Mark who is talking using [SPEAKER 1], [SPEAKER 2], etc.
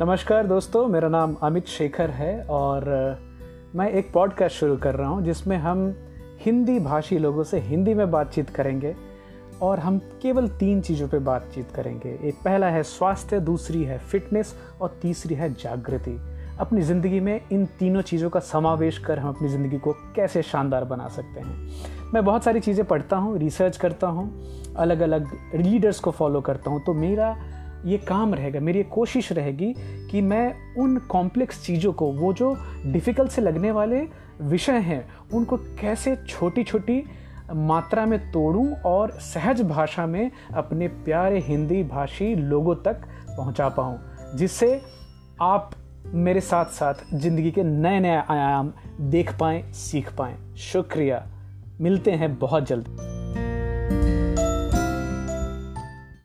[SPEAKER 1] नमस्कार दोस्तों, मेरा नाम अमित शेखर है और मैं एक पॉडकास्ट शुरू कर रहा हूँ जिसमें हम हिंदी भाषी लोगों से हिंदी में बातचीत करेंगे और हम केवल तीन चीज़ों पे बातचीत करेंगे। एक पहला है स्वास्थ्य, दूसरी है फिटनेस और तीसरी है जागृति। अपनी ज़िंदगी में इन तीनों चीज़ों का समावेश कर हम अपनी ज़िंदगी को कैसे शानदार बना सकते हैं। मैं बहुत सारी चीज़ें पढ़ता हूँ रिसर्च करता हूँ अलग अलग लीडर्स को फॉलो करता हूँ तो मेरा ये काम रहेगा, मेरी ये कोशिश रहेगी कि मैं उन कॉम्प्लेक्स चीज़ों को, वो जो डिफ़िकल्ट से लगने वाले विषय हैं, उनको कैसे छोटी छोटी मात्रा में तोड़ूं और सहज भाषा में अपने प्यारे हिंदी भाषी लोगों तक पहुँचा पाऊँ, जिससे आप मेरे साथ साथ ज़िंदगी के नए नए आयाम देख पाएँ, सीख पाएँ। शुक्रिया। मिलते हैं बहुत जल्द।